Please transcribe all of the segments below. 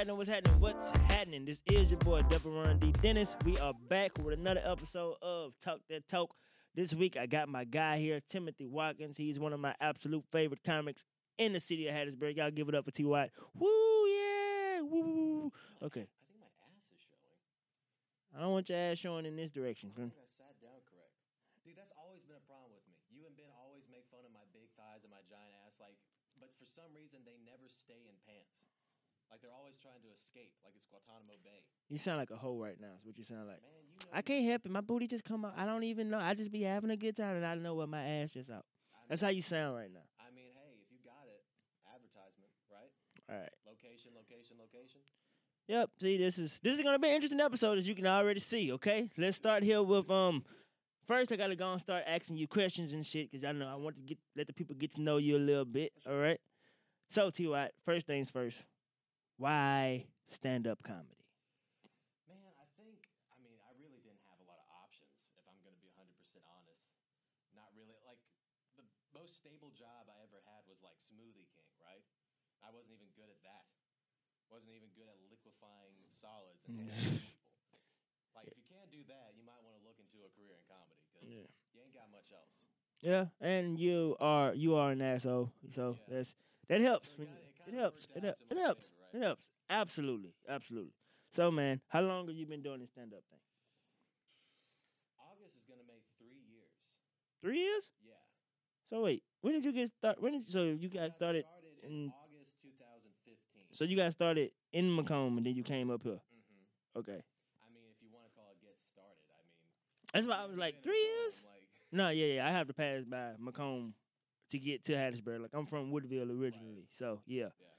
Happening? What's happening? What's happening? This is your boy Run D Dennis. We are back with another episode of Talk That Talk. This week I got my guy here, Timothy Watkins. He's one of my absolute favorite comics in the city of Hattiesburg. Y'all give it up for T Watt. Woo yeah! Woo! Okay. I think my ass is showing. I don't want your ass showing in this direction. I I sat down correct. Dude, that's always been a problem with me. You and Ben always make fun of my big thighs and my giant ass, like, but for some reason they never stay in pants. Like they're always trying to escape, like it's Guantanamo Bay. You sound like a hoe right now. Is what you sound like. Man, you know. I can't help it. My booty just come out. I don't even know. I just be having a good time and I don't know what my ass just out. I That's mean, how you sound right now. I mean, hey, if you got it, advertisement, right? All right. Location, location, location. Yep. See, this is this is gonna be an interesting episode, as you can already see. Okay, let's start here with um. First, I gotta go and start asking you questions and shit, cause I know I want to get let the people get to know you a little bit. All right. So, T. White, first things first. Why stand up comedy? Man, I think, I mean, I really didn't have a lot of options, if I'm going to be 100% honest. Not really. Like, the most stable job I ever had was like Smoothie King, right? I wasn't even good at that. Wasn't even good at liquefying solids and Mm. people. Like, if you can't do that, you might want to look into a career in comedy because Yeah. you ain't got much else. Yeah, and you are you are an asshole, so Yeah. that's that helps. So it when kinda- you- it It kinda helps. It out helps. It helps. It right? helps. Absolutely, absolutely. So, man, how long have you been doing this stand up thing? August is going to make three years. Three years. Yeah. So wait, when did you get started? When did so you guys got started? in in- August 2015. So you guys started in McComb and then you came up here. hmm Okay, I mean, if you want to call it get started, I mean, that's why I was like three years. Like, No, yeah, yeah. I have to pass by McComb to get to Hattiesburg. Like I'm from Woodville originally, so yeah. yeah.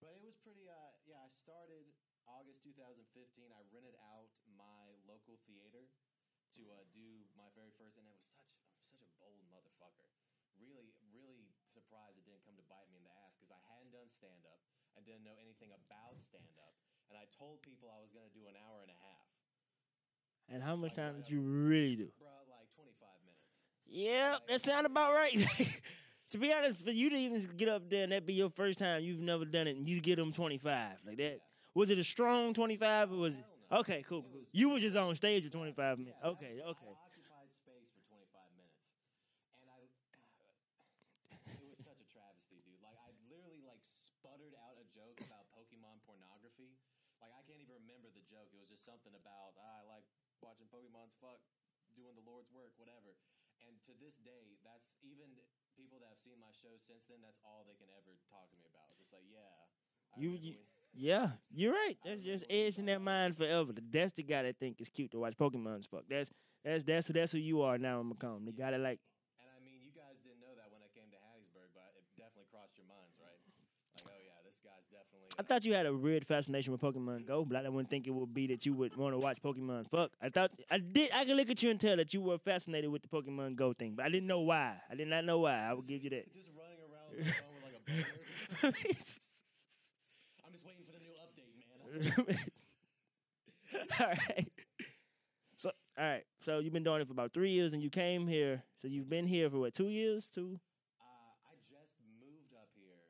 But it was pretty. Uh, yeah, I started August 2015. I rented out my local theater to uh, do my very first, and it was such I'm such a bold motherfucker. Really, really surprised it didn't come to bite me in the ass because I hadn't done stand up and didn't know anything about stand up, and I told people I was going to do an hour and a half, And how much Like, time did you really do? bro. Like 25 minutes. Yeah, that sounded about right. to be honest, for you to even get up there and that be your first time, you've never done it, and you get them 25 like that. Yeah. Was it a strong 25 or was it? No. Okay, cool. It was- You were just on stage at 25 minutes. I Okay, okay. I occupied space for 25 minutes, and I. It was such a travesty, dude. Like I literally like sputtered out a joke about Pokemon pornography. Like I can't even remember the joke. It was just something about ah, I like watching Pokemon's fuck, doing the Lord's work, whatever. And to this day, that's even people that have seen my show since then. That's all they can ever talk to me about. It's just like, yeah, I You- you- Yeah, you're right. That's just remember when edged in that mind forever. That's the guy that think it's cute to watch Pokemon's fuck. That's that's that's who that's who you are now in McComb. The guy that like And I mean, you guys didn't know that when I came to Hattiesburg, but it definitely crossed your minds, right? Like, oh yeah, this guy's definitely. I thought you had a weird fascination with Pokemon Go, but I wouldn't think it would be that you would want to watch Pokemon fuck. I thought I did. I could look at you and tell that you were fascinated with the Pokemon Go thing, but I didn't know why. I did not know why. I would give you that. Just running around with, the phone with like a. I'm just waiting for the new update, man. all right. So all right. So you've been doing it for about three years, and you came here. So you've been here for what? Two years? Two? Uh, I just moved up here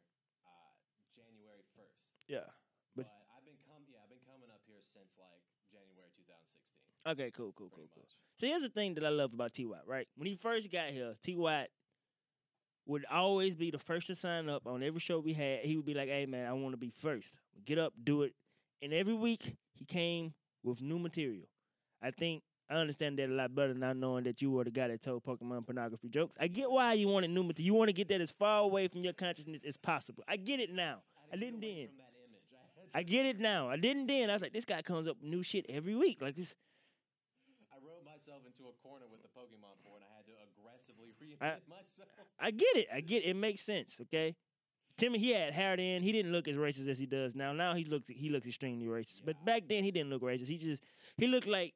uh, January 1st, Yeah. but, But- I've been com- yeah, I've been coming up here since like January 2016. Okay. Cool. Cool. Cool. Cool. So here's the thing that I love about T. Watt, right? When he first got here, T. Watt would always be the first to sign up on every show we had. He would be like, "Hey man, I want to be first. Get up, do it." And every week he came with new material. I think I understand that a lot better now, knowing that you were the guy that told Pokemon pornography jokes. I get why you wanted new material. You want to get that as far away from your consciousness as possible. I get it now. I to get didn't then. From that image. I, I get it now. I didn't then. I was like, this guy comes up with new shit every week. Like this. I into a corner with the Pokemon board, and I had to aggressively reinvent myself. I get it. I get it. It makes sense. Okay. Timmy, he had hair then. He didn't look as racist as he does now. Now he looks he looks extremely racist. But back then he didn't look racist. He just he looked like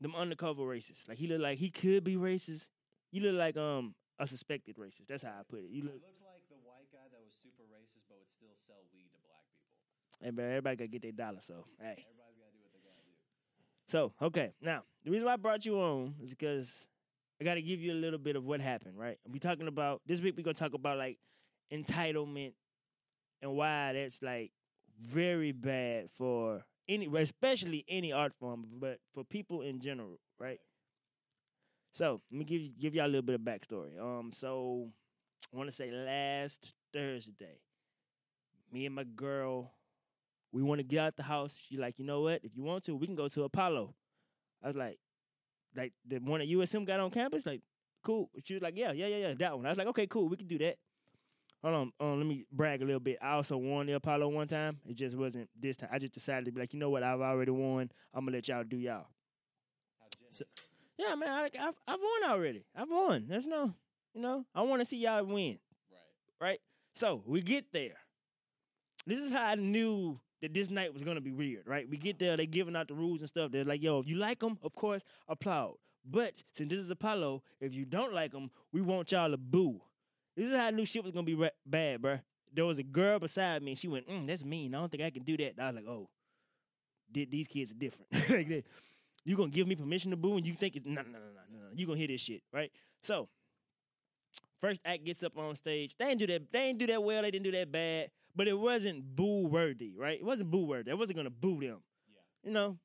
them undercover racists. Like he looked like he could be racist. You look like um a suspected racist. That's how I put it. You look. looked like the white guy that was super racist, but would still sell weed to black people. Hey, man, everybody gotta get their dollar. So hey. Everybody's got to do what they got to do. So okay, now the reason why I brought you on is because I got to give you a little bit of what happened. Right? We talking about this week. We're gonna talk about like entitlement and why that's like very bad for any, especially any art form, but for people in general, right? So let me give give y'all a little bit of backstory. Um, so I want to say last Thursday, me and my girl, we want to get out the house. She like, you know what? If you want to, we can go to Apollo. I was like, like the one USM got on campus, like, cool. She was like, yeah, yeah, yeah, yeah, that one. I was like, okay, cool, we can do that. Hold on, let me brag a little bit. I also won the Apollo one time. It just wasn't this time. I just decided to be like, you know what? I've already won. I'm gonna let y'all do y'all. So- Yeah, man, I, I've I've won already. I've won. That's no, you know, I want to see y'all win. right. right? So we get there. This is how I knew that this night was gonna be weird, right? We get there, they giving out the rules and stuff. They're like, "Yo, if you like them, of course, applaud." But since this is Apollo, if you don't like them, we want y'all to boo. This is how I knew shit was gonna be ra- bad, bruh. There was a girl beside me, and she went, mm, "That's mean. I don't think I can do that." I was like, "Oh, these kids are different? like they, you gonna give me permission to boo, and you think it's no, no, no, no, no, no. You gonna hear this shit, right?" So First act gets up on stage. They didn't do that. They didn't do that well. They didn't do that bad. But it wasn't boo worthy, right? It wasn't boo worthy. I wasn't gonna boo them. Yeah. You know,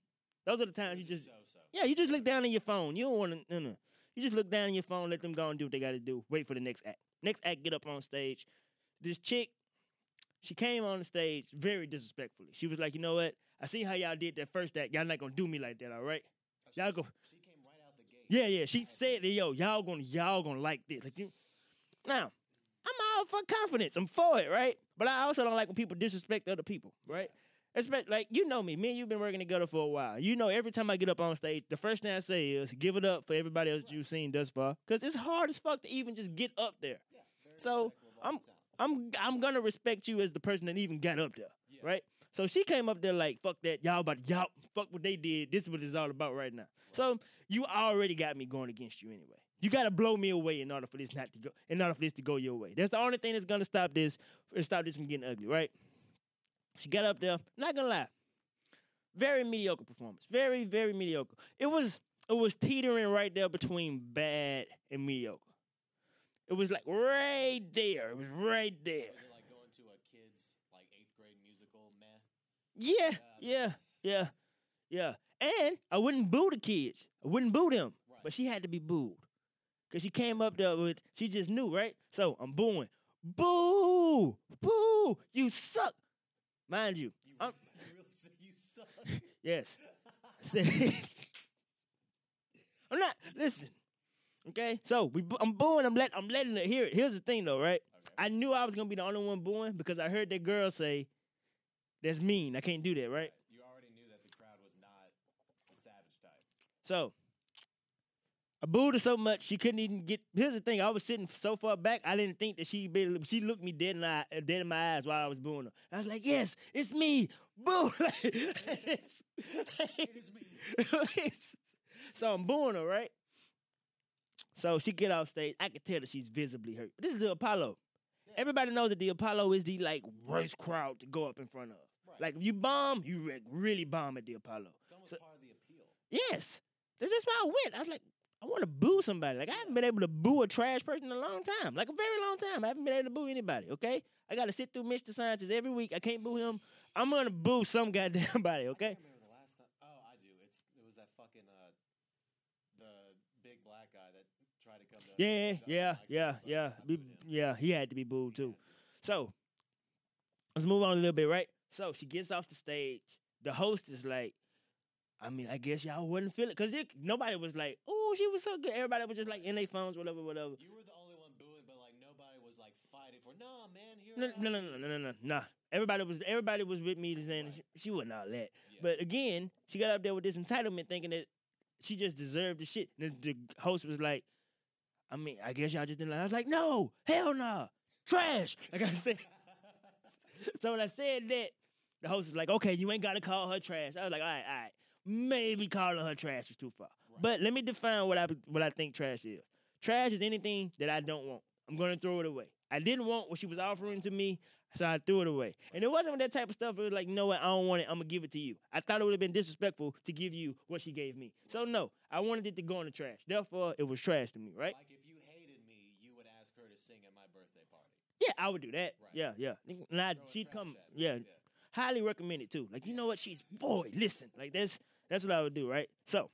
those are the times you just so so. yeah, you just look down on your phone. You don't want to. No, no. You just look down on your phone. Let them go and do what they got to do. Wait for the next act. Next act, get up on stage. This chick, she came on the stage very disrespectfully. She was like, you know what? I see how y'all did that first act. Y'all not gonna do me like that, all right? Oh, Y'all go. She came right out the gate. Yeah, yeah. She said that, yo, y'all gonna y'all gonna like this. Like you now, I'm all for confidence. I'm for it, right? But I also don't like when people disrespect other people, right? Especially like you know me. Me and you've been working together for a while. You know, every time I get up on stage, the first thing I say is give it up for everybody else you've seen thus far. Cause it's hard as fuck to even just get up there. Yeah, So, respectful of all I'm- I'm I'm gonna respect you as the person that even got up there, Yeah. right? So she came up there like, fuck that, y'all about y'all fuck what they did. This is what it's all about right now. So you already got me going against you anyway. You gotta blow me away in order for this not to go in order for this to go your way. That's the only thing that's gonna stop this stop this from getting ugly, right? She got up there, not gonna lie. Very mediocre performance. Very, very mediocre. It was it was teetering right there between bad and mediocre. It was like right there. It was right there. Was it like going to a kid's like eighth grade musical? Meh. Yeah, Uh, yeah, yeah, yeah. And I wouldn't boo the kids. I wouldn't boo them. Right. But she had to be booed. Cause she came up there with she just knew, right? So I'm booing. Boo! Boo! You suck. Mind you, You, I'm- you really say you suck. yes. I said I'm not listen. Okay? So we I'm booing, I'm let I'm letting her hear it. Here's the thing though, right? okay. I knew I was gonna be the only one booing because I heard that girl say, That's mean. I can't do that, right? You already knew that the crowd was not the savage type. So I booed her so much she couldn't even get. Here's the thing: I was sitting so far back, I didn't think that she be, she looked me dead in the dead in my eyes while I was booing her. I was like, "Yes, it's me, boo!" It is me. so I'm booing her, right? So she get off stage. I could tell that she's visibly hurt. This is the Apollo. Yeah. Everybody knows that the Apollo is the like worst crowd to go up in front of. Right. Like if you bomb, you really bomb at the Apollo. it's almost so- part of the appeal. Yes. This is why I went. I was like, I want to boo somebody. Like I haven't been able to boo a trash person in a long time. Like a very long time. I haven't been able to boo anybody, okay? I gotta sit through Mr. Scientist every week. I can't boo him. I'm gonna boo some goddamn body, okay? remember the last time. Oh, I do. It's it was that fucking uh, the big black guy that tried to come to. Yeah, yeah, yeah, yeah. Be- yeah, he had to be booed too. to. So let's move on a little bit, right? So she gets off the stage. The host is like, I mean, I guess y'all wouldn't feel it because nobody was like, "Oh, she was so good." Everybody was just like in their phones, whatever, whatever. You were the only one booing, but like nobody was like fighting for. No, man, here. No, no, no, no, no, no, no, nah. Everybody was everybody was with me saying Right. she, she wasn't all that. Yeah. But again, she got up there with this entitlement, thinking that she just deserved the shit. And the, the host was like, "I mean, I guess y'all just didn't." Like. I was like, "No, hell no, trash." Like I said. so when I said that, the host was like, "Okay, you ain't got to call her trash." I was like, "All right, all right, maybe calling her trash is too far." Right. But let me define what I what I think trash is. Trash is anything that I don't want. I'm gonna throw it away. I didn't want what she was offering to me, so I threw it away. And it wasn't that type of stuff. It was like, you know what? I don't want it. I'm gonna give it to you. I thought it would have been disrespectful to give you what she gave me. So no, I wanted it to go in the trash. Therefore, it was trash to me, right? Like if you hated me, you would ask her to sing at my birthday party. Yeah, I would do that. Right. Yeah, yeah. And I, she'd come. me. Yeah, highly recommend it too. Like you know what, she's boy, listen, like that's that's what I would do, right? So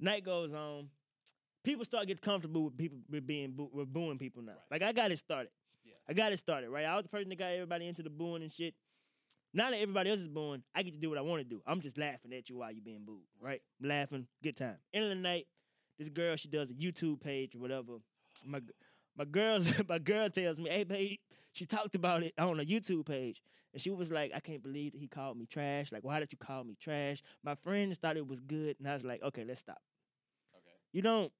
night goes on, people start getting comfortable with people with being boo- with booing people now. Right. Like I got it started. Yeah. I got it started, right? I was the person that got everybody into the booing and shit. Now that everybody else is booing, I get to do what I want to do. I'm just laughing at you while you being booed, right? laughing, good time. End of the night, this girl she does a YouTube page or whatever. My my girl my girl tells me, hey babe, she talked about it on a YouTube page, and she was like, I can't believe that he called me trash. Like, why did you call me trash? My friends thought it was good, and I was like, okay, let's stop. Okay. You don't.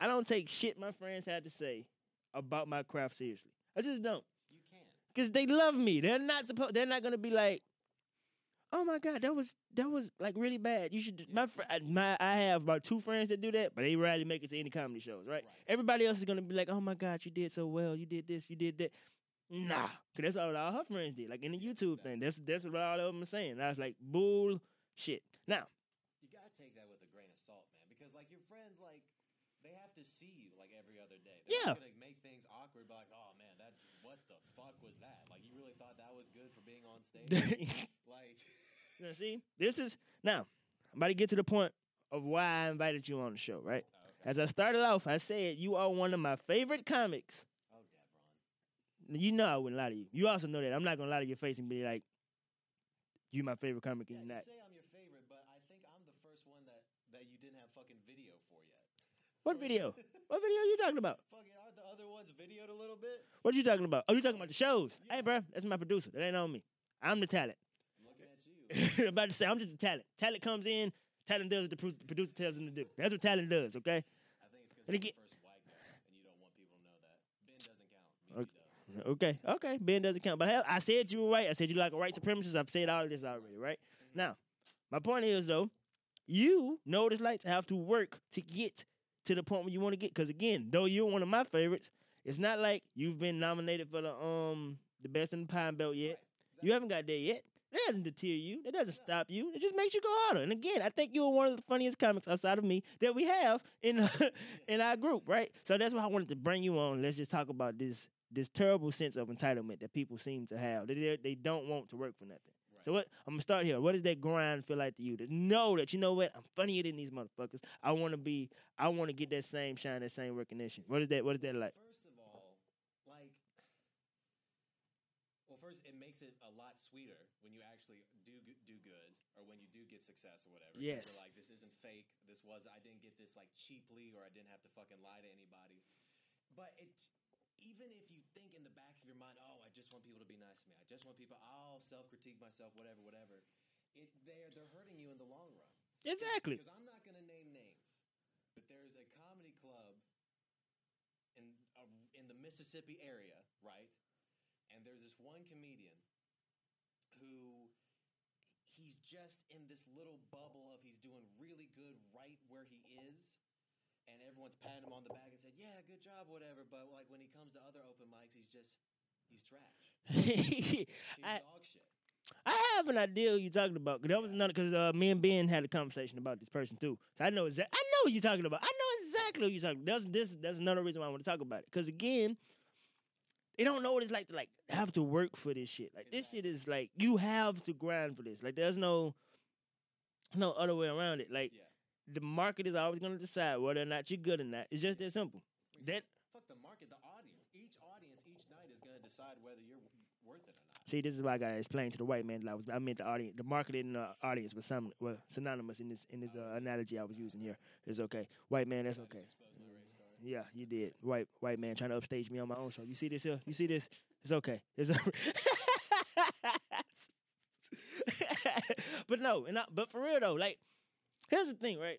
I don't take shit my friends had to say about my craft seriously. I just don't You can. because they love me. They're not supposed. They're not gonna be like, "Oh my god, that was that was like really bad." You should. My fr- I- my I have about two friends that do that, but they rarely make it to any comedy shows. Right? Right. Everybody else is gonna be like, "Oh my god, you did so well. You did this. You did that." Nah, cause that's all all her friends did. Like in the YouTube thing, that's that's what all of them are saying. And I was like, bull shit. Now, You gotta take that with a grain of salt, man, because like your friends, like they have to see you like every other day. They're Yeah. gonna make things awkward. Like, oh man, that what the fuck was that? Like you really thought that was good for being on stage? like, now see, this is now. I'm about to get to the point of why I invited you on the show. Right? oh, okay. As I started off, I said you are one of my favorite comics. oh, Devron. You know I wouldn't lie to you. You also know that I'm not gonna lie to your face and be like, "You my favorite comic," Yeah, and you not. say I'm your favorite, but I think I'm the first one that that you didn't have fucking video for yet. What video? What video are you talking about? fucking aren't the other ones videoed a little bit? What are you talking about? Oh, you talking about the shows? Hey, bro, that's my producer. That ain't on me. I'm the talent. I'm looking at you. I'm about to say I'm just a talent. Talent comes in. Talent does what the producer tells him to do. That's what talent does. Okay. I think it's because the first white guy, and you don't want people to know that. Ben doesn't count. Me, Okay. Okay. Okay. Ben doesn't count. But hell, I said you were right. I said you like a white supremacist. I've said all of this already. Right. Now, my point is though, you know what it's like to have to work to get to the point where you want to get. Because again, though you're one of my favorites, it's not like you've been nominated for the um the best in the Pine Belt yet. Right, You haven't got there yet. That doesn't deter you. That doesn't stop you. It just makes you go harder. And again, I think you're one of the funniest comics outside of me that we have in in our group, right? So that's why I wanted to bring you on. Let's just talk about this this terrible sense of entitlement that people seem to have. They they, they don't want to work for nothing. Right. So what? I'm gonna start here. What does that grind feel like to you? To know that you know what I'm funnier than these motherfuckers. I want to be. I want to get that same shine, that same recognition. What is that? What is that like? First of all, like, well, first it makes it a lot sweeter when you actually do do good, or when you do get success or whatever. Yes. You're like, this isn't fake. This was I didn't get this like cheaply, or I didn't have to fucking lie to anybody. But it, even if you think in the back of your mind, oh, I just want people to be nice to me. I just want people. I'll self critique myself, whatever, whatever. It they're they're hurting you in the long run. Exactly. Because I'm not going to name names, but there's a comedy club in uh, in the Mississippi area, right? And there's this one comedian who he's just in this little bubble of he's doing really good right where he is. And everyone's patting him on the back and said, "Yeah, good job, whatever." But like when he comes to other open mics, he's just he's trash. He's I- dog shit. I have an idea who you're talking about. 'cause that was another because uh, me and Ben had a conversation about this person too. So I know exactly. I know what you're talking about. I know exactly who you're talking. About. That's this. That's another reason why I want to talk about it. Because again, they don't know what it's like to like have to work for this shit. Like this shit is like you have to grind for this. Like there's no no other way around it. Like Yeah. the market is always going to decide whether or not you're good or not. It's just that simple. That Fuck the market, the audience. Each audience, each night is going to decide whether you're worth it or not. See, this is why I gotta explain to the white man that I was. I meant the audience, the market and the audience was some were synonymous in this in this uh, analogy I was using here. It's okay, white man. That's okay. exposed my race card. Yeah, you did. White white man trying to upstage me on my own show. You see this here? You see this? It's okay. It's okay. but no, and I, but for real though, like here's the thing, right?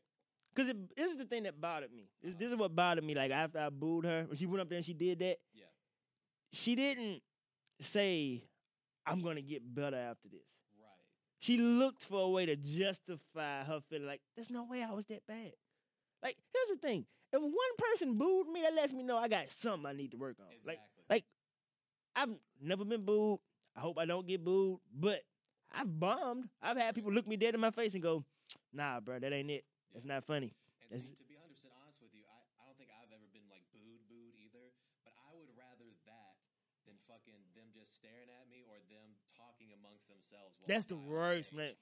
Because this is the thing that bothered me. This, this is what bothered me. Like after I booed her, when she went up there and she did that, Yeah. she didn't say, "I'm gonna get better after this." Right. She looked for a way to justify her feeling like there's no way I was that bad. Like, here's the thing: if one person booed me, that lets me know I got something I need to work on. Exactly. Like, like I've never been booed. I hope I don't get booed, but I've bombed. I've had people look me dead in my face and go, "Nah, bro, that ain't it. That's not funny." and that's- see, to be 100% honest with you, I, I don't think I've ever been like booed, booed either. But I would rather that than fucking them just staring at me or them talking amongst themselves. while That's I'm the worst, man.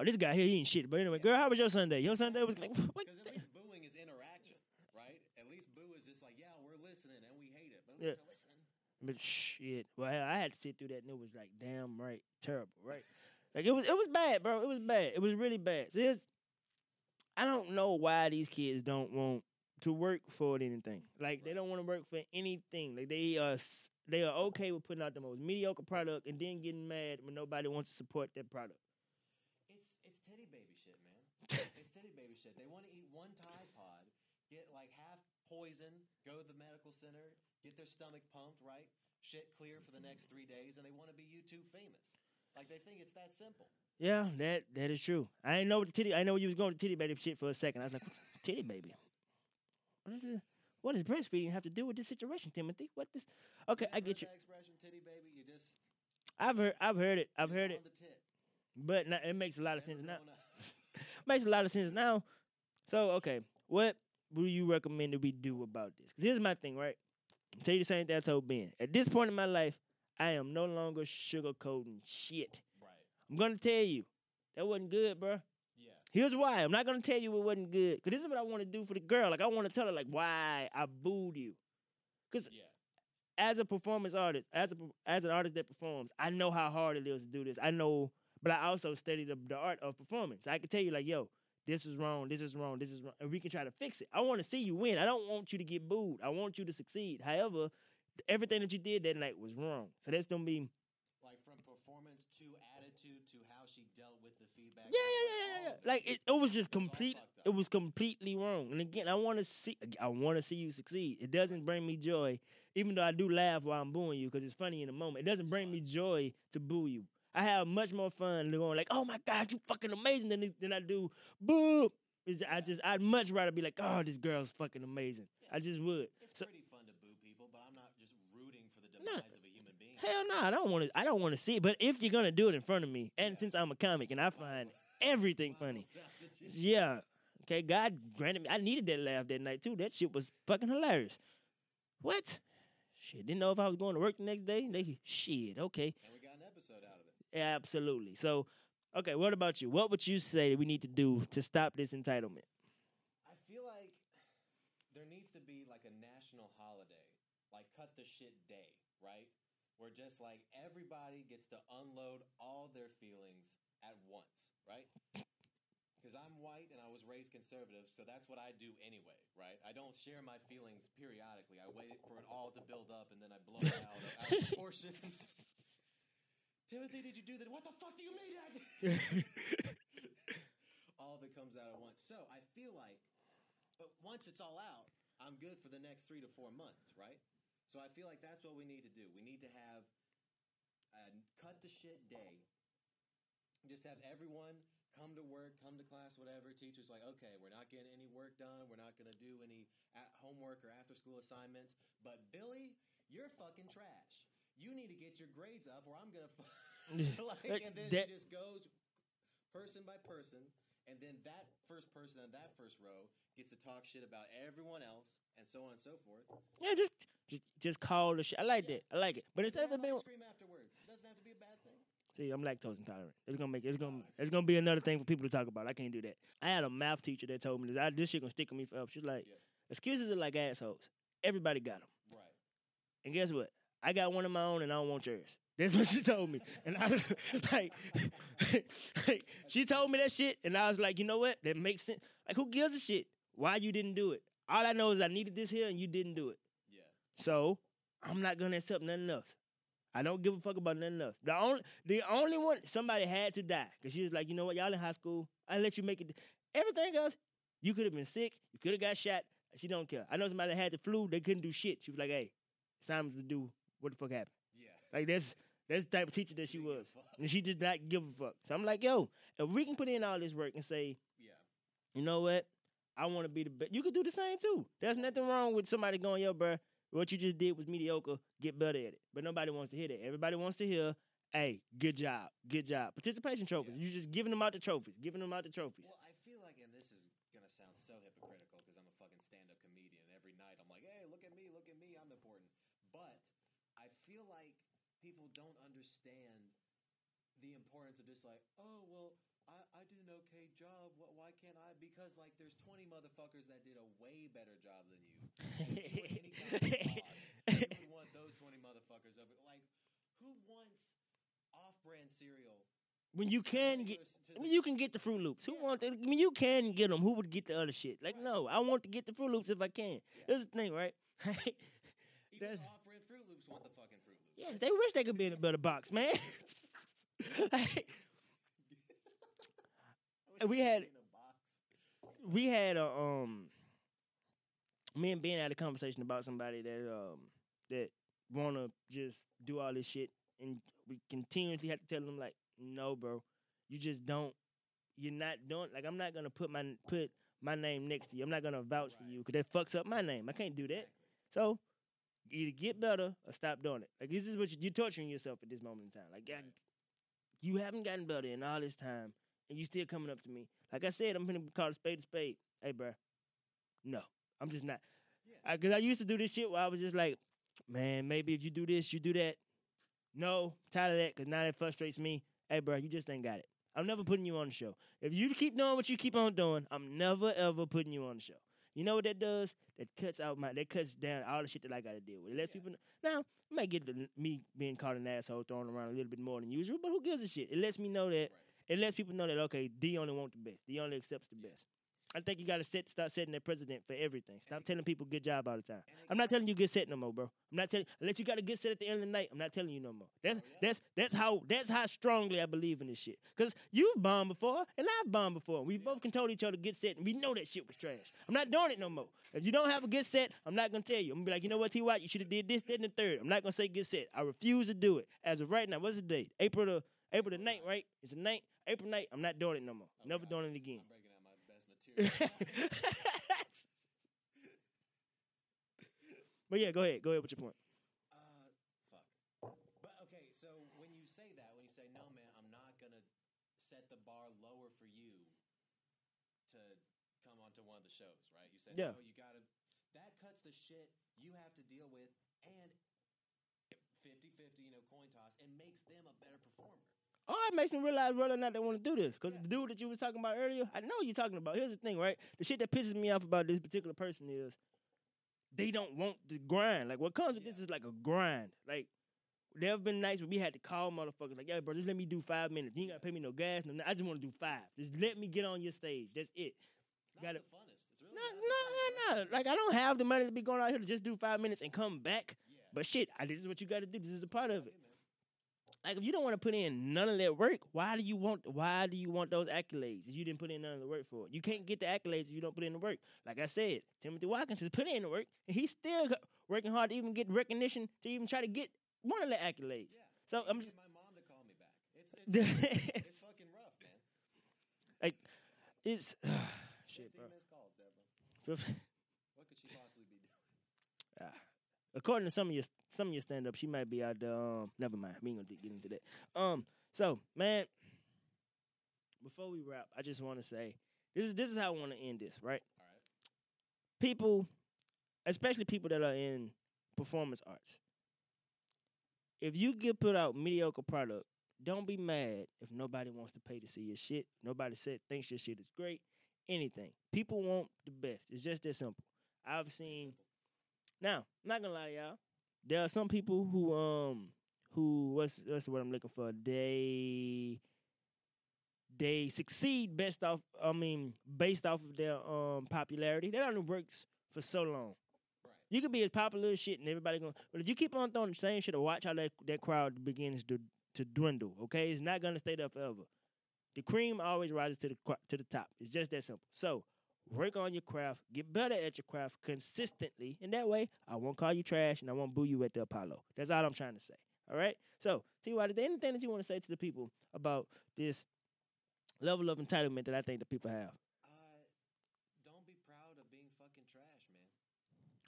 Oh, this guy here, he ain't shit. But anyway, girl, how was your Sunday? Your Sunday was like, what? Because at least booing is interaction, right? At least boo is just like, yeah, we're listening and we hate it, but Yeah. least they're listening. But shit. Well, I had to sit through that and it was like damn right, terrible, right? Like it was it was bad, bro. It was bad. It was really bad. So I don't know why these kids don't want to work for anything. Like they don't want to work for anything. Like they are they are okay with putting out the most mediocre product and then getting mad when nobody wants to support that product. It's it's titty baby shit, man. it's titty baby shit. They want to eat one Tide Pod, get like half poison, go to the medical center, get their stomach pumped, right? Shit clear for the next three days, and they want to be YouTube famous. Like they think it's that simple. Yeah, that that is true. I didn't know what the titty. I know you was going to titty baby shit for a second. I was like, titty baby. What is it? What does breastfeeding have to do with this situation, Timothy? What this? Okay, I get you. Expression, titty baby. You just I've heard. I've heard it. I've heard it. the tit. But not, it makes a lot of Never sense now. Makes a lot of sense now. So okay, what do you recommend that we do about this? Because here's my thing, right? I'll tell you the same thing I told Ben. At this point in my life, I am no longer sugarcoating shit. Right. I'm gonna tell you that wasn't good, bro. Yeah. Here's why. I'm not gonna tell you it wasn't good. Cause this is what I want to do for the girl. Like I want to tell her like why I booed you. Cause Yeah. as a performance artist, as a as an artist that performs, I know how hard it is to do this. I know, but I also study the, the art of performance. I can tell you like, yo, this is wrong, this is wrong, this is wrong, and we can try to fix it. I want to see you win. I don't want you to get booed. I want you to succeed. However, everything that you did that night was wrong. So that's gonna be Like from performance to attitude to how she dealt with the feedback. yeah, yeah, yeah, yeah. Like it, it was just It was all complete. It was completely wrong. And again, I want to see. I want to see you succeed. It doesn't bring me joy, even though I do laugh while I'm booing you because it's funny in the moment. It doesn't bring me joy to boo you. I have much more fun going like, "Oh my god, you fucking amazing!" than than I do boo. I just I'd much rather be like, "Oh, this girl's fucking amazing." I just would. It's So pretty fun to boo people, but I'm not just rooting for the No. demise of a human being. hell no, I don't want to. I don't want to see it. But if you're gonna do it in front of me, and since I'm a comic and I find everything funny, Yeah. Okay, God granted me. I needed that laugh that night too. That shit was fucking hilarious. What? Shit, didn't know if I was going to work the next day. They shit. Okay, And we got an episode out of it. Absolutely. So, okay, what about you? What would you say we need to do to stop this entitlement? I feel like there needs to be like a national holiday, like cut the shit day, right? Where just like everybody gets to unload all their feelings at once, right? Because I'm white and I was raised conservative, so that's what I do anyway, right? I don't share my feelings periodically. I wait for it all to build up and then I blow it out, out of proportion. Timothy, did you do that? What the fuck do you mean? I did? all of it comes out at once. So I feel like, but once it's all out, I'm good for the next three to four months, right? So I feel like that's what we need to do. We need to have a cut the shit day. Just have everyone come to work, come to class, whatever. Teachers like, okay, we're not getting any work done. We're not going to do any at homework or after school assignments. But Billy, you're fucking trash. You need to get your grades up, or I'm gonna. Like, and then that- she just goes person by person, and then that first person on that first row gets to talk shit about everyone else, and so on and so forth. yeah, just just just call the shit. I like that. I like it. But instead of it being ice cream afterwards. It doesn't have to be a bad thing. See, I'm lactose intolerant. It's gonna make it's gonna Oh, it's gonna be another thing for people to talk about. I can't do that. I had a math teacher that told me this. I, this shit gonna stick with me forever. She's like, Yeah. excuses are like assholes. Everybody got them. Right. And guess what? I got one of my own, and I don't want yours. That's what she told me. And I like, like, she told me that shit, and I was like, you know what? That makes sense. Like, who gives a shit? Why you didn't do it? All I know is I needed this here, and you didn't do it. Yeah. So I'm not gonna accept nothing else. I don't give a fuck about nothing else. The only the only one somebody had to die because she was like, you know what, y'all in high school, I let you make it. Everything else, you could have been sick, you could have got shot. She don't care. I know somebody had the flu, they couldn't do shit. She was like, hey, it's time to do what the fuck happened. Yeah. Like that's that's the type of teacher that she Didn't give a was, and she did not give a fuck. So I'm like, yo, if we can put in all this work and say, Yeah. you know what? I want to be the best. You could do the same too. There's nothing wrong with somebody going, yo, bro, what you just did was mediocre. Get better at it. But nobody wants to hear that. Everybody wants to hear, hey, good job, good job. Participation trophies. Yeah. You're just giving them out the trophies, giving them out the trophies. Well, I feel like, and this is gonna sound so hypocritical because I'm a fucking stand-up comedian. and Every night I'm like, hey, look at me, look at me, I'm important. But I feel like people don't understand the importance of just like, oh well, I, I did an okay job. Wh- Why can't I? Because like, there's 20 motherfuckers that did a way better job than you. You were any goddamn boss, you want those 20 motherfuckers up. Like, who wants off-brand cereal? when you can get, the- mean, you can get the Froot Loops. Who Yeah. want? I mean, you can get them. Who would get the other shit? Like, Right. no, I want to get the Froot Loops if I can. Yeah. Here's the thing, right? Even That's- the off-brand Froot Loops want the fucking Froot Loops. Yes, they wish they could be in a better box, man. Like, we had- was in a box. we had a um me and Ben had a conversation about somebody that um that wanna just do all this shit and we continuously have to tell them like, no, bro, you just don't. You're not doing like I'm not gonna put my put my name next to you. I'm not gonna vouch for you because that fucks up my name. I can't do that. Exactly. So either get better or stop doing it. Like this is what you, you're torturing yourself at this moment in time. Like I- you haven't gotten better in all this time, and you still coming up to me. Like I said, I'm gonna call a spade a spade. Hey, bro, No, I'm just not. Yeah. I, I used to do this shit where I was just like, man, maybe if you do this, you do that. No, tired of that. Cause now that frustrates me. Hey, bro, you just ain't got it. I'm never putting you on the show. If you keep doing what you keep on doing, I'm never ever putting you on the show. You know what that does? That cuts out my, that cuts down all the shit that I got to deal with. It lets Yeah. people know. Now, I might get the, me being called an asshole thrown around a little bit more than usual, but who gives a shit? It lets me know that Right. it lets people know that okay, D only want the best. D only accepts the best. I think you got to set start setting that president for everything. Stop telling people good job all the time. I'm not telling you good set no more, bro. I'm not telling unless you got a good set at the end of the night. I'm not telling you no more. That's Oh, that's that's how that's how strongly I believe in this shit. Cause you've bombed before and I've bombed before. We both can told each other good set and we know that shit was trash. I'm not doing it no more. If you don't have a good set, I'm not gonna tell you. I'm gonna be like, you know what, T. White, you should have did this, that, and the third. I'm not gonna say good set. I refuse to do it. As of right now, what's the date? April the April the 9th, right? It's the 9th. April 9th, I'm not doing it no more. Never doing it again. I'm breaking out my best material. but yeah, go ahead. Go ahead with your point. Uh, fuck. But okay, so when you say that, when you say no, man, I'm not gonna set the bar lower for you to come onto one of the shows, right? You said Yeah. no, you gotta. That cuts the shit you have to deal with, and 50-50, you know, coin toss, and makes them a better performer. Oh, it makes them realize whether or not they want to do this. Because Yeah. the dude that you was talking about earlier, I know you're talking about. Here's the thing, right? The shit that pisses me off about this particular person is they don't want the grind. Like what comes with this is like a grind. Like there have been nights where we had to call motherfuckers like, "Yeah, bro, just let me do five minutes. You ain't gotta pay me no gas. No, I just want to do five. Just let me get on your stage. That's it. It's Gotta- the funnest. It's really No, not no, no, no. Like I don't have the money to be going out here to just do five minutes and come back. Yeah. But shit, I, this is what you got to do. This is a part of it. Like if you don't want to put in none of that work, why do you want why do you want those accolades if you didn't put in none of the work for it? You can't get the accolades if you don't put in the work. Like I said, Timothy Watkins has put in the work and he's still working hard to even get recognition to even try to get one of the accolades. Yeah. So I'm just my mom to call me back. It's it's, it's fucking rough, man. Like it's shit, bro. calls, Deborah. Fif- What could she possibly be doing? Ah. According to some of your some of your stand up, she might be out there. Um, never mind. We ain't gonna get into that. Um, so man, before we wrap, I just want to say this is this is how I want to end this. Right, All right. people, especially people that are in performance arts. If you get put out mediocre product, don't be mad if nobody wants to pay to see your shit. Nobody said thinks your shit is great. Anything. People want the best. It's just that simple. I've seen now, I'm not gonna lie to y'all. There are some people who um who what's what's what I'm looking for? They they succeed best off I mean based off of their um popularity. That only works for so long. Right. You could be as popular as shit and everybody going but if you keep on throwing the same shit or watch how that, that crowd begins to to dwindle, okay? It's not gonna stay there forever. The cream always rises to the to the top. It's just that simple. So work on your craft, get better at your craft consistently, and that way I won't call you trash and I won't boo you at the Apollo. That's all I'm trying to say. All right. So, T. Y, is there anything that you want to say to the people about this level of entitlement that I think the people have? Uh, don't be proud of being fucking trash, man.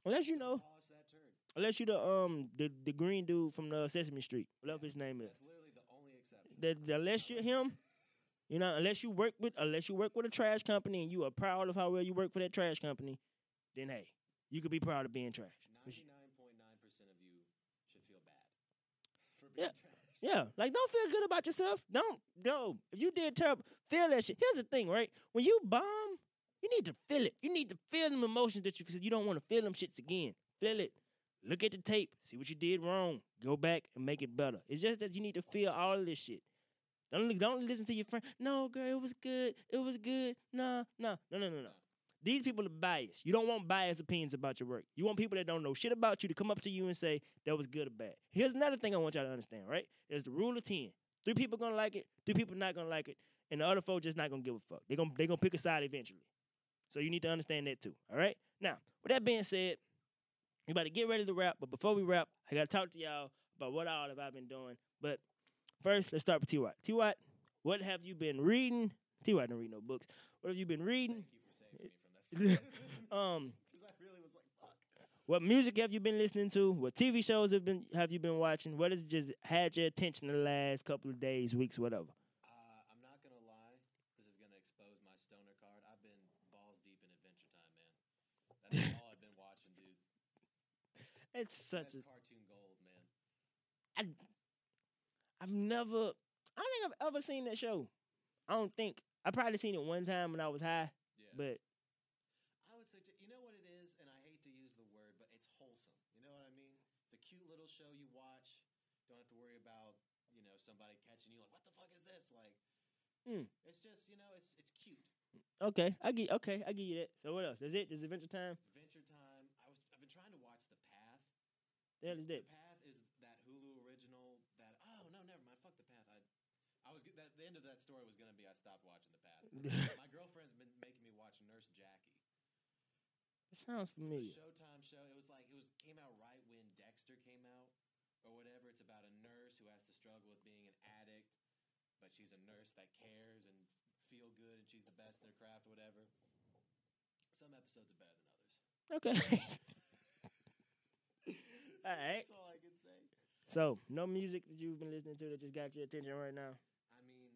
Unless you know, Polish that turd. unless you the um the the green dude from the Sesame Street, whatever his name is. That's literally the only exception. That that unless you're him, you know, unless you work with unless you work with a trash company and you are proud of how well you work for that trash company, then hey, you could be proud of being trash. But sh- Ninety-nine point nine percent of you should feel bad for being Yeah. trash. Yeah, like don't feel good about yourself. Don't no. If you did terrible, feel that shit. Here's the thing, right? When you bomb, you need to feel it. You need to feel them emotions that you because you don't want to feel them shits again. Feel it. Look at the tape. See what you did wrong. Go back and make it better. It's just that you need to feel all of this shit. Don't don't listen to your friend. No, girl, it was good. It was good. No, no, no, no, no, no. These people are biased. You don't want biased opinions about your work. You want people that don't know shit about you to come up to you and say that was good or bad. Here's another thing I want y'all to understand, right? There's the rule of 10. Three people gonna like it, three people not gonna like it, and the other folks just not gonna give a fuck. They're gonna they gonna pick a side eventually. So you need to understand that too. All right? Now, with that being said, we about to get ready to wrap, but before we wrap, I gotta talk to y'all about what all have I been doing. But first, let's start with T Watt. T Watt, what have you been reading? T Watt don't read no books. What have you been reading? Thank you for saving me from that. Um, I really was like, fuck. what music have you been listening to? What TV shows have been have you been watching? What has just had your attention the last couple of days, weeks, whatever? Uh, I'm not gonna lie. This is gonna expose my stoner card. I've been balls deep in Adventure Time, man. That's all I've been watching, dude. It's such That's a cartoon gold, man. I, I've never. I don't think I've ever seen that show. I don't think I probably seen it one time when I was high, Yeah. but I would suggest, you know what it is, and I hate to use the word, but it's wholesome. You know what I mean? It's a cute little show you watch. Don't have to worry about, you know, somebody catching you like, what the fuck is this? Like, Hmm. it's just, you know, it's it's cute. okay, I get okay, I get you that. So what else? Is it? Is Adventure Time? Adventure Time. I was I've been trying to watch The Path. The hell is that? The Path is that Hulu original. That oh no, never mind. Fuck The Path. I I was g- that the end of that story was gonna be I stopped watching The Path. My girlfriend's been making me watch Nurse Jackie. It sounds familiar. It's a. Showtime show. It was like it was came out right when Dexter came out or whatever. It's about a nurse who has to struggle with being an addict, but she's a nurse that cares and feel good and she's the best in her craft, or whatever. Some episodes are better than others. Okay. all right. That's all I can say. So no music that you've been listening to that just got your attention right now. I mean,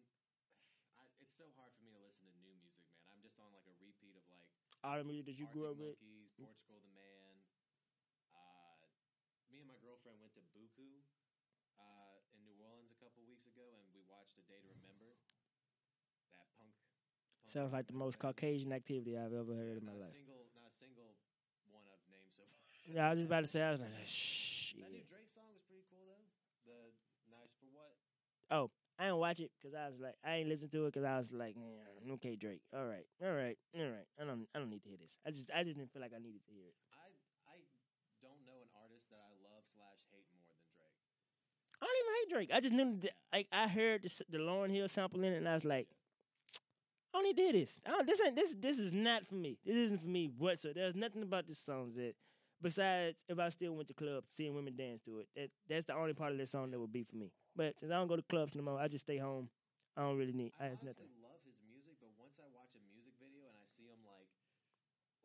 I, it's so hard for me to listen to new music, man. I'm just on like a repeat of like music that you grew up Arctic with. Monkeys, Portugal the Man. Uh, me and my girlfriend went to Buku uh, in New Orleans a couple weeks ago, and we watched A Day to Remember. That punk. punk Sounds like the most. Caucasian activity I've ever heard in my life. A single, not a single one I've named so far. Yeah, I was just about to say. I was like, shh. That new Drake song was pretty cool though. The Nice for What. Oh, I didn't watch it because I was like, I ain't listen to it because I was like, "Yeah, okay, Drake. All right, all right, all right. I don't, I don't need to hear this. I just, I just didn't feel like I needed to hear it. I I don't know an artist that I love slash hate more than Drake. I don't even hate Drake. I just knew, that, like, I heard the, the Lauryn Hill sample in it, and I was like, I don't need to hear this. I don't, this ain't, this, this is not for me. This isn't for me whatsoever. There's nothing about this song that, besides if I still went to club seeing women dance to it, that, that's the only part of this song that would be for me. But since I don't go to clubs no more, I just stay home. I don't really need. I I, nothing. love his music, but once I watch a music video and I see him like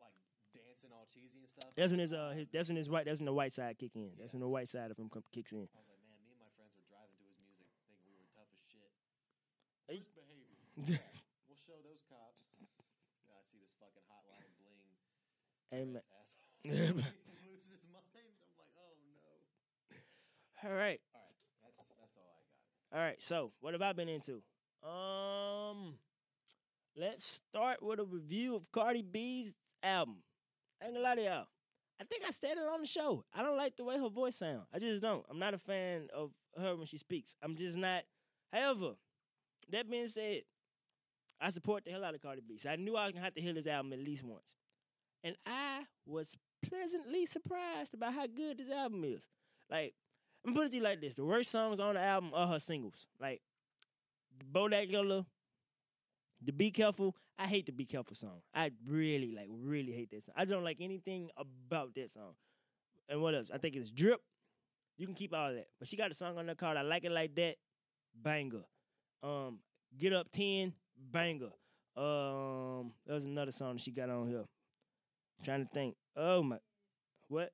like dancing all cheesy and stuff, That's when his uh, his, that's when his white, that's when the white side kick in. That's when the white side of him come, kicks in. I was like, man, me and my friends were driving to his music, thinking we were tough as shit. Hey. Worst behavior. We'll show those cops. Yeah, I see this fucking hotline bling. Hey, man. Asshole. loses his mind. I'm like, oh no. All right, All right, that's that's all I got. All right. So what have I been into? Um, let's start with a review of Cardi B's album. I ain't gonna lie to y'all. I think I it on the show. I don't like the way her voice sounds. I just don't. I'm not a fan of her when she speaks. I'm just not. However, that being said, I support the hell out of Cardi B. So I knew I was gonna have to hear this album at least once. And I was pleasantly surprised about how good this album is. Like, I'm put it to you like this: the worst songs on the album are her singles. Like, Bodak Yellow, the Be Careful. I hate the Be Careful song. I really, like, really hate that song. I don't like anything about that song. And what else? I think it's Drip. You can keep all that. But she got a song on there called I Like It Like That, banger. Um, Get Up 10, banger. Um, there's another song she got on here. trying to think. Oh my, what?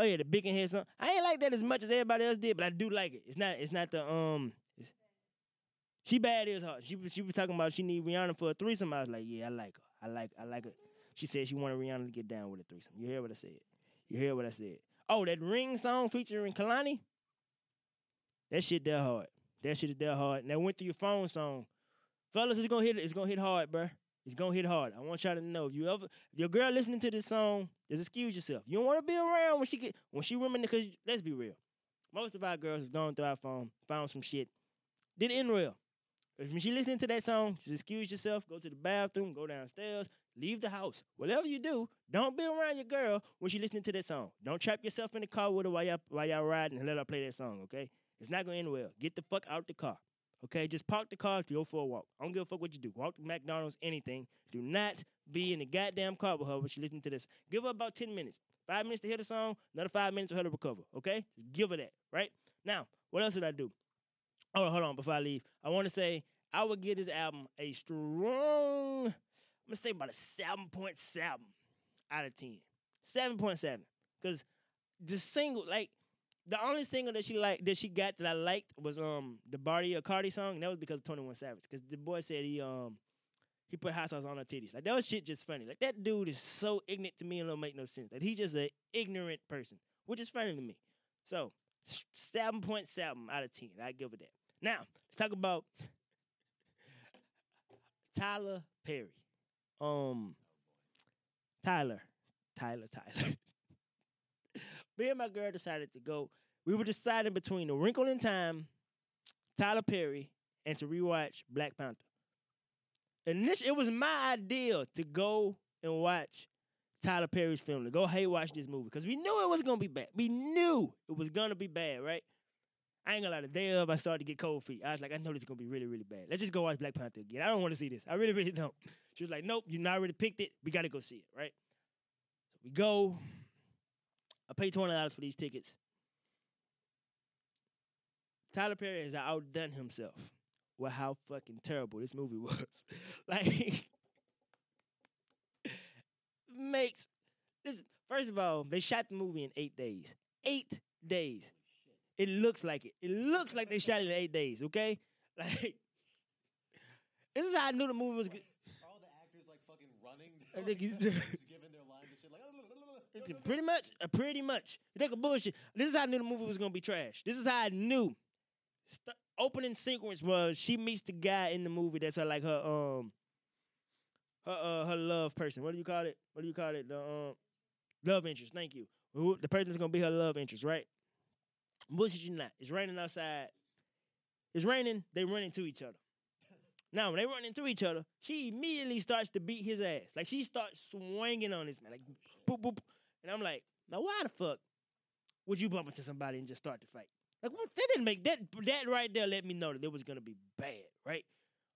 Oh yeah, the big head song. I ain't like that as much as everybody else did, but I do like it. It's not. It's not the um. She bad is hard. She she was talking about she need Rihanna for a threesome. I was like, yeah, I like her. I like I like her. She said she wanted Rihanna to get down with a threesome. You hear what I said? You hear what I said? Oh, that ring song featuring Kehlani. That shit that hard. That shit is that hard. And that went through your phone song. Fellas, it's gonna hit it's gonna hit hard, bruh. It's gonna hit hard. I want y'all to know if you ever if your girl listening to this song, just excuse yourself. You don't wanna be around when she get when she reminisce cause let's be real. Most of our girls have gone through our phone, found some shit. End well. If when she listening to that song, just excuse yourself, go to the bathroom, go downstairs, leave the house. Whatever you do, don't be around your girl when she listening to that song. Don't trap yourself in the car with her while y'all while y'all riding and let her play that song, okay? It's not gonna end well. Get the fuck out the car. Okay, just park the car, go for a walk. I don't give a fuck what you do. Walk to McDonald's, anything. Do not be in the goddamn car with her when she listening to this. Give her about 10 minutes. Five minutes to hear the song, another five minutes for her to recover. Okay? Just give her that, right? Now, what else did I do? Oh, hold on, before I leave. I want to say I would give this album a strong, I'm gonna say about a 7.7 out of 10. 7.7. Because the single, like, the only single that she like that she got that I liked was um the Bartier Cardi song. And that was because of Twenty One Savage. Because the boy said he um he put hot sauce on her titties. Like that was shit just funny. Like that dude is so ignorant to me and don't make no sense. Like he's just an ignorant person, which is funny to me. So seven point seven out of ten. I give it that. Now let's talk about Tyler Perry. Um, Tyler, Tyler, Tyler. Me and my girl decided to go. We were deciding between The Wrinkle in Time, Tyler Perry, and to rewatch Black Panther. This, it was my idea to go and watch Tyler Perry's film, to go hey watch this movie. Because we knew it was gonna be bad. We knew it was gonna be bad, right? I ain't gonna lie, the day of I started to get cold feet. I was like, I know this is gonna be really, really bad. Let's just go watch Black Panther again. I don't wanna see this. I really, really don't. She was like, Nope, you not already picked it. We gotta go see it, right? So we go. I paid twenty dollars for these tickets. Tyler Perry has outdone himself with how fucking terrible this movie was. like, makes this. First of all, they shot the movie in eight days. Eight days. It looks like it. It looks like they shot it in eight days. Okay, like this is how I knew the movie was. good. All the actors like fucking running? I think he's- Just giving their lines and shit like. Pretty much, uh, pretty much. You think of bullshit. This is how I knew the movie was gonna be trash. This is how I knew. St- opening sequence was she meets the guy in the movie that's her like her um her uh her love person. What do you call it? What do you call it? The um love interest. Thank you. Who the person's gonna be her love interest, right? Bullshit you not. It's raining outside. It's raining. They run into each other. Now when they run into each other, she immediately starts to beat his ass. Like she starts swinging on this man, like boop boop. And I'm like, now why the fuck would you bump into somebody and just start to fight? Like what? That didn't make that that right there. Let me know that it was gonna be bad, right?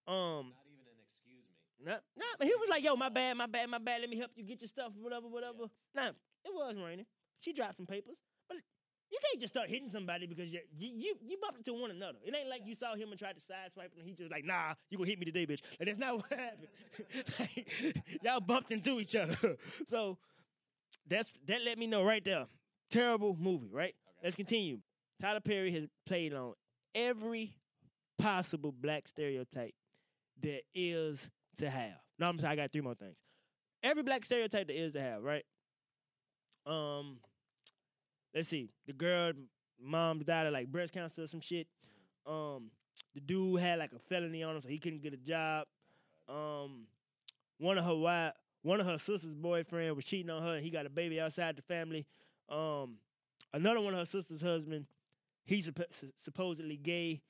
Um, Not even an excuse me. nah, nah, but he was like, yo, my bad, my bad, my bad. Let me help you get your stuff, whatever, whatever. Nah, it was raining. She dropped some papers, but you can't just start hitting somebody because you you you, you bumped into one another. It ain't like you saw him and tried to sideswipe him and he just like, nah, you gonna hit me today, bitch. Like that's not what happened. Like, y'all bumped into each other. so that's that let me know right there. Terrible movie, right? Let's continue. Tyler Perry has played on every possible black stereotype there is to have. No, I'm sorry, I got three more things. Every black stereotype there is to have, right? Um, let's see. The girl, mom died of like breast cancer or some shit. Um, the dude had like a felony on him, so he couldn't get a job. Um, one of her wife, one of her sister's boyfriend was cheating on her, and he got a baby outside the family. Um, another one of her sister's husband, he's supposedly gay.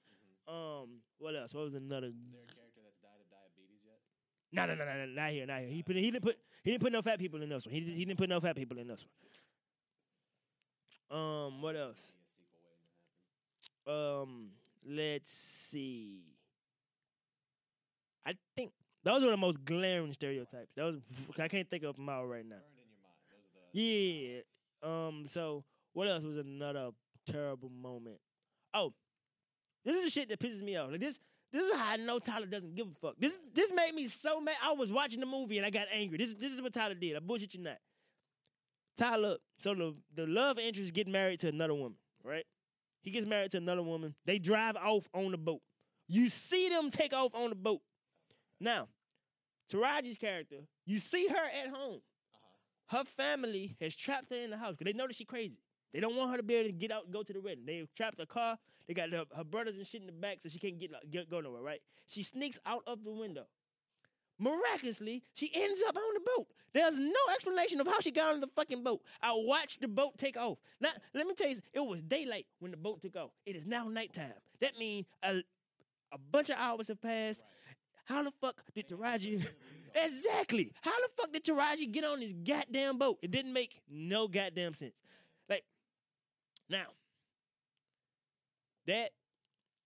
Um, what else? What was another? Is there a character that's died of diabetes yet? No, no, no, no, no, not here, not here. He put, he didn't put, he didn't put no fat people in this one. He, did, he didn't put no fat people in this one. Um, what else? See a sequel waiting to happen. Um, let's see. I think those were the most glaring stereotypes. That was I can't think of them all right now. Burned in your mind. Those are the. Yeah. Um. So what else was another terrible moment? Oh, this is the shit that pisses me off. Like this. This is how I know Tyler doesn't give a fuck. This this made me so mad. I was watching the movie and I got angry. This this is what Tyler did. I bullshit you not. Tyler. So the the love interest get married to another woman, right? He gets married to another woman. They drive off on the boat. You see them take off on the boat. Now, Taraji's character, you see her at home Uh-huh. her family has trapped her in the house because they know that she crazy. They don't want her to be able to get out and go to the wedding. They trapped her car. They got her, her brothers and shit in the back, so she can't get, get go nowhere. Right? She sneaks out of the window. Miraculously, she ends up on the boat. There's no explanation of how she got on the fucking boat. I watched the boat take off. Now, let me tell you, it was daylight when the boat took off. It is now nighttime. That means a, a bunch of hours have passed. How the fuck did Taraji? Exactly. How the fuck did Taraji get on this goddamn boat? It didn't make no goddamn sense. Now, that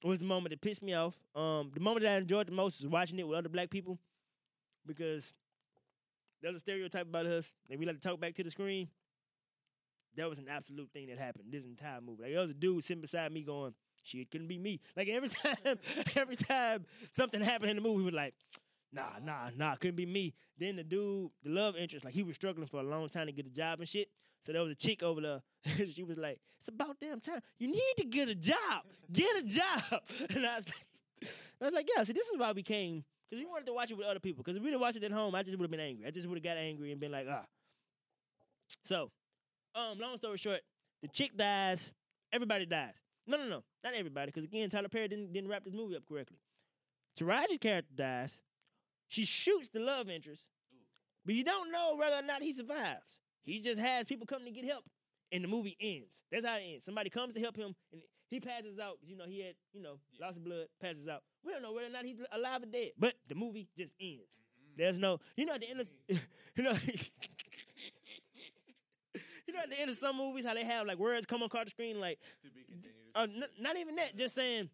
was the moment that pissed me off. Um, the moment that I enjoyed the most was watching it with other black people because there's a stereotype about us that we like to talk back to the screen. That was an absolute thing that happened this entire movie. Like there was a dude sitting beside me going, "Shit, couldn't be me." Like every time, every time something happened in the movie, was like, "Nah, nah, nah, couldn't be me." Then the dude, the love interest, like he was struggling for a long time to get a job and shit. So there was a chick over there. she was like, "It's about damn time. You need to get a job. Get a job." And I was like, I was like, "Yeah." So this is why we came because we wanted to watch it with other people. Because if we didn't watch it at home, I just would have been angry. I just would have got angry and been like, "Ah." So, um, long story short, the chick dies. Everybody dies. No, no, no, not everybody. Because again, Tyler Perry didn't didn't wrap this movie up correctly. Taraji's character dies. She shoots the love interest, but you don't know whether or not he survives. He just has people coming to get help, and the movie ends. That's how it ends. Somebody comes to help him, and he passes out. You know, he had you know Yeah. lots of blood, passes out. We don't know whether or not he's alive or dead, but the movie just ends. There's no, you know, at the end of, you know, you know, at the end of some movies, how they have like words come across the screen, like, To be continued. uh, n- not even that, just saying,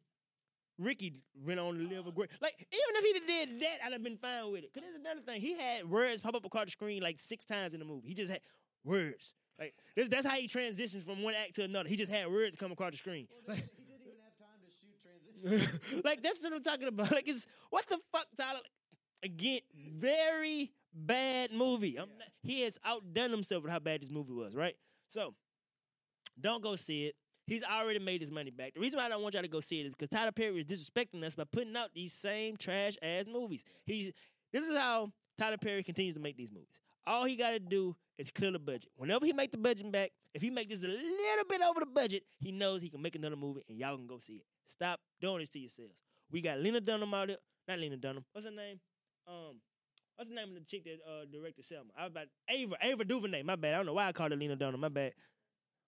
Ricky went on to live a great. Like, even if he'd did that, I'd have been fine with it. Cause there's another thing, he had words pop up across the screen like six times in the movie. He just had words. Like, this, that's how he transitions from one act to another. He just had words come across the screen. Well, he he didn't even have time to shoot transition. like that's what I'm talking about. Like it's what the fuck, Tyler? Again, very bad movie. I'm not, he has outdone himself with how bad this movie was, right? So don't go see it. He's already made his money back. The reason why I don't want y'all to go see it is because Tyler Perry is disrespecting us by putting out these same trash ass movies. He's this is how Tyler Perry continues to make these movies. All he got to do is clear the budget. Whenever he make the budget back, if he make just a little bit over the budget, he knows he can make another movie and y'all can go see it. Stop doing this to yourselves. We got Lena Dunham out there. Not Lena Dunham. What's her name? Um, what's the name of the chick that uh, directed Selma? I was about Ava. Ava DuVernay. My bad. I don't know why I called her Lena Dunham. My bad.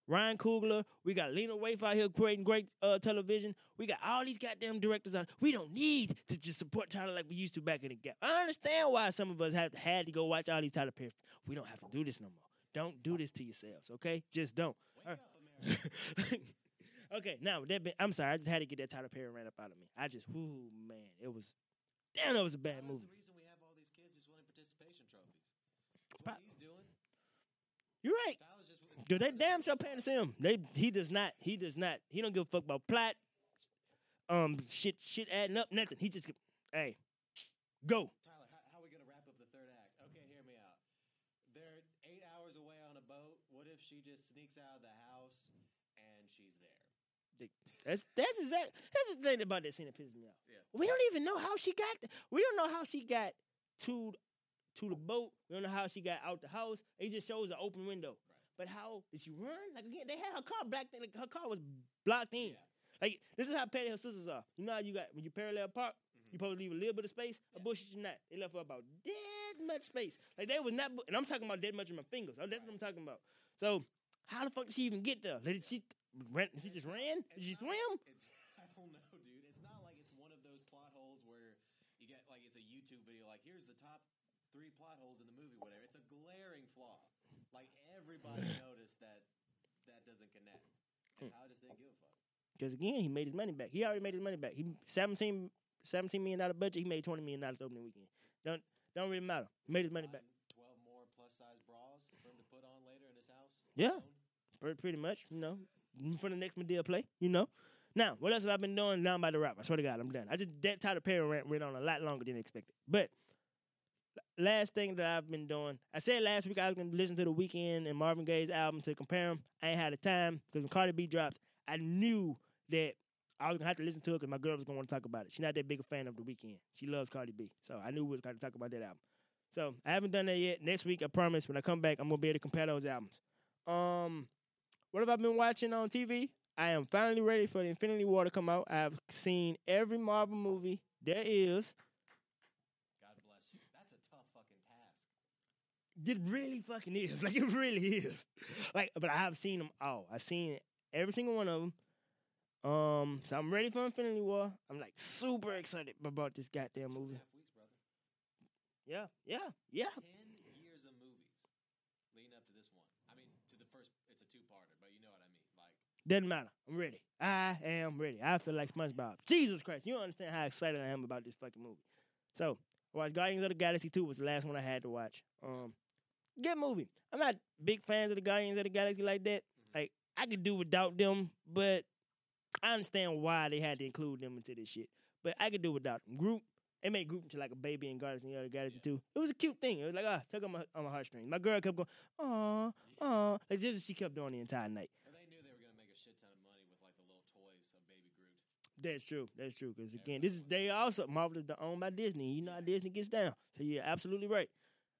Ryan Coogler. We got Lena Waithe out here creating great uh, television. We got all these goddamn directors out. We don't need to just support Tyler like we used to back in the gap. I understand why some of us have had to go watch all these Tyler Perry. We don't have to do this no more. Don't do this to yourselves, okay? Just don't. Up, okay, now that been, I'm sorry, I just had to get that Tyler Perry rant up out of me. I just, whoo man, it was, damn, that was a bad movie. the reason we have all these kids just winning participation trophies. That's what he's doing. You're right. Tyler's just. Dude, they damn sure paying to him. They he does not. He does not. He don't give a fuck about plot. Um, shit, shit adding up, nothing. He just, hey, go. Tyler, how, how are we gonna wrap up the third act? Okay, hear me out. They're eight hours away on a boat. What if she just sneaks out of the house and she's there? That's that's exact. That's the thing about that scene that pisses me off. Yeah. We don't even know how she got. We don't know how she got to to the boat. We don't know how she got out the house. It just shows an open window. But how did she run? Like again, they had her car blocked. in- Like her car was blocked in. Yeah. Like this is how petty her sisters are. You know how you got when you parallel park, mm-hmm. you probably leave a little bit of space. A bush you not. They left her about dead much space. Like they was not. And I'm talking about dead much of my fingers. That's what I'm talking about. So how the fuck did she even get there? Did she ran? She just ran? Did she swim? I don't know, dude. It's not like it's one of those plot holes where you get like it's a YouTube video. Like here's the top three plot holes in the movie. Whatever. It's a glaring flaw. Like everybody mm. noticed that that doesn't connect. And Tyler just didn't give a fuck. Because again, he made his money back. He already made his money back. He 17, 17 million dollar budget. He made twenty million dollars opening weekend. Don't don't really matter. He made his money back. Twelve more plus size bras for him to put on later in his house. Yeah. Pretty, pretty much, you know, for the next Madea play, you know. Now, what else have I been doing? Now I'm about to wrap. I swear to God, I'm done. I just that Tyler Perry rant went on a lot longer than expected. But last thing that I've been doing, I said last week I was gonna listen to the Weeknd and Marvin Gaye's album to compare them. I ain't had the time because when Cardi B dropped, I knew that I was gonna have to listen to it because my girl was gonna want to talk about it. She's not that big a fan of the Weeknd. She loves Cardi B, so I knew we was gonna talk about that album. So I haven't done that yet. Next week, I promise, when I come back, I'm gonna be able to compare those albums. Um, what have I been watching on TV? I am finally ready for the Infinity War to come out. I have seen every Marvel movie there is. God bless you. That's a tough fucking task. It really fucking is. Like it really is. Like, but I have seen them all. I've seen every single one of them. Um, so I'm ready for Infinity War. I'm like super excited about this goddamn Two and a movie. half weeks. Yeah, yeah, yeah. Ten years of movies leading up to this one. I mean, to the first, it's a two-parter, but you know what I mean. Like, Doesn't matter. I'm ready. I am ready. I feel like SpongeBob. Jesus Christ, you don't understand how excited I am about this fucking movie. So, I watched Guardians of the Galaxy 2 was the last one I had to watch. Um, good movie. I'm not big fans of the Guardians of the Galaxy like that. Like, I could do without them, but I understand why they had to include them into this shit. But I could do without them. Groot, they made Groot into like a baby in Guardians of the Galaxy too. It was a cute thing. It was like, ah, took on my, on my heartstrings. My girl kept going, aw, aw. Like, this is what she kept doing the entire night. well, they knew they were gonna make a shit ton of money with like the little toys of Baby Groot. That's true. That's true. Because again, this is they also Marvel is owned by Disney. You know how Disney gets down. So you're absolutely right.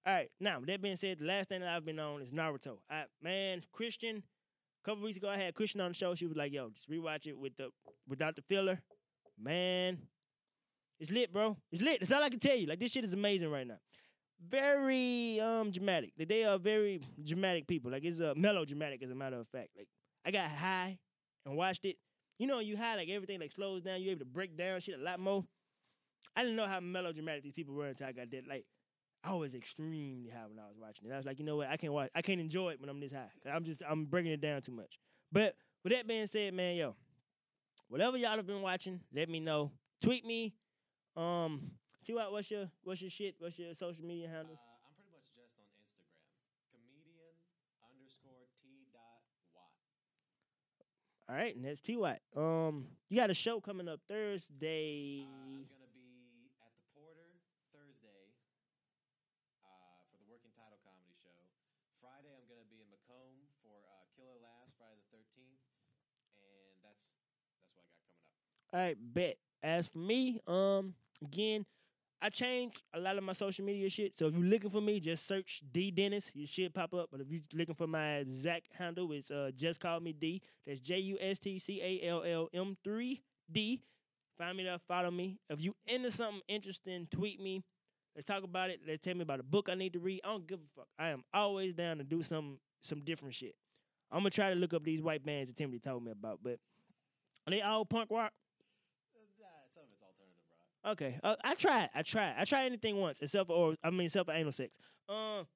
All right. Now that being said, the last thing that I've been on is Naruto. I, man, Christian. A couple weeks ago, I had Christian on the show. She was like, "Yo, just rewatch it with the without the filler." Man, it's lit, bro. It's lit. That's all I can tell you. Like this shit is amazing right now. Very um dramatic. Like, They are very dramatic people. Like it's a uh, melodramatic, as a matter of fact. Like I got high and watched it. You know, you high like everything like slows down. You're able to break down shit a lot more. I didn't know how melodramatic these people were until I got that. Like I was extremely high when I was watching it. I was like, you know what? I can't watch. I can't enjoy it when I'm this high. I'm just I'm breaking it down too much. But with that being said, man, yo, whatever y'all have been watching, let me know. Tweet me. Um, see what what's your what's your shit? What's your social media Uh, handles? I'm pretty much just on Instagram. Comedian underscore T dot Watt. All right, and that's T Watt. Um, you got a show coming up Thursday. Uh, I'm gonna be at the Porter Thursday uh, for the Working Title Comedy Show. Friday, I'm gonna be in McComb for uh, Killer Laughs Friday the 13th, and that's that's what I got coming up. All right, bet. As for me, um, again, I changed a lot of my social media shit. So if you're looking for me, just search D Dennis. You should pop up. But if you're looking for my exact handle, it's uh just call me D. That's J U S T C A L L M three D. Find me there, follow me. If you into something interesting, tweet me. Let's talk about it. Let's tell me about a book I need to read. I don't give a fuck. I am always down to do some some different shit. I'm gonna try to look up these white bands that Timothy told me about, but are they all punk rock? Uh, nah, some of it's alternative rock. Okay, uh, I tried. I tried. I tried anything once, except for, or I mean, except for anal sex. Um,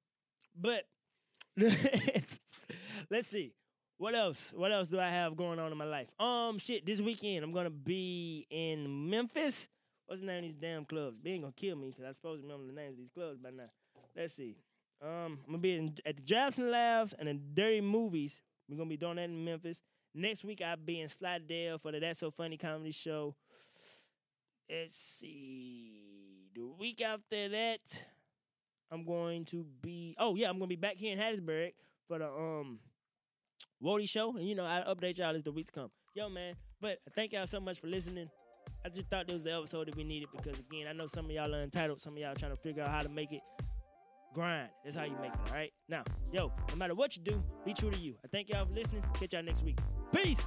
but let's see. What else? What else do I have going on in my life? Um, shit. This weekend I'm gonna be in Memphis. What's the name of these damn clubs? They ain't gonna kill me because I'm supposed to remember the names of these clubs by now. Let's see. Um, I'm gonna be in, at the Jabson Labs and the Dirty Movies. We're gonna be doing that in Memphis. Next week I'll be in Slidell for the That's So Funny comedy show. Let's see. The week after that, I'm going to be. Oh yeah, I'm gonna be back here in Hattiesburg for the um Wody show, and you know I'll update y'all as the weeks come. Yo man, but thank y'all so much for listening. I just thought there was the episode that we needed because again, I know some of y'all are entitled. Some of y'all trying to figure out how to make it. Grind. That's how you make it. All right. Now, yo, no matter what you do, be true to you. I thank y'all for listening. Catch y'all next week. Peace.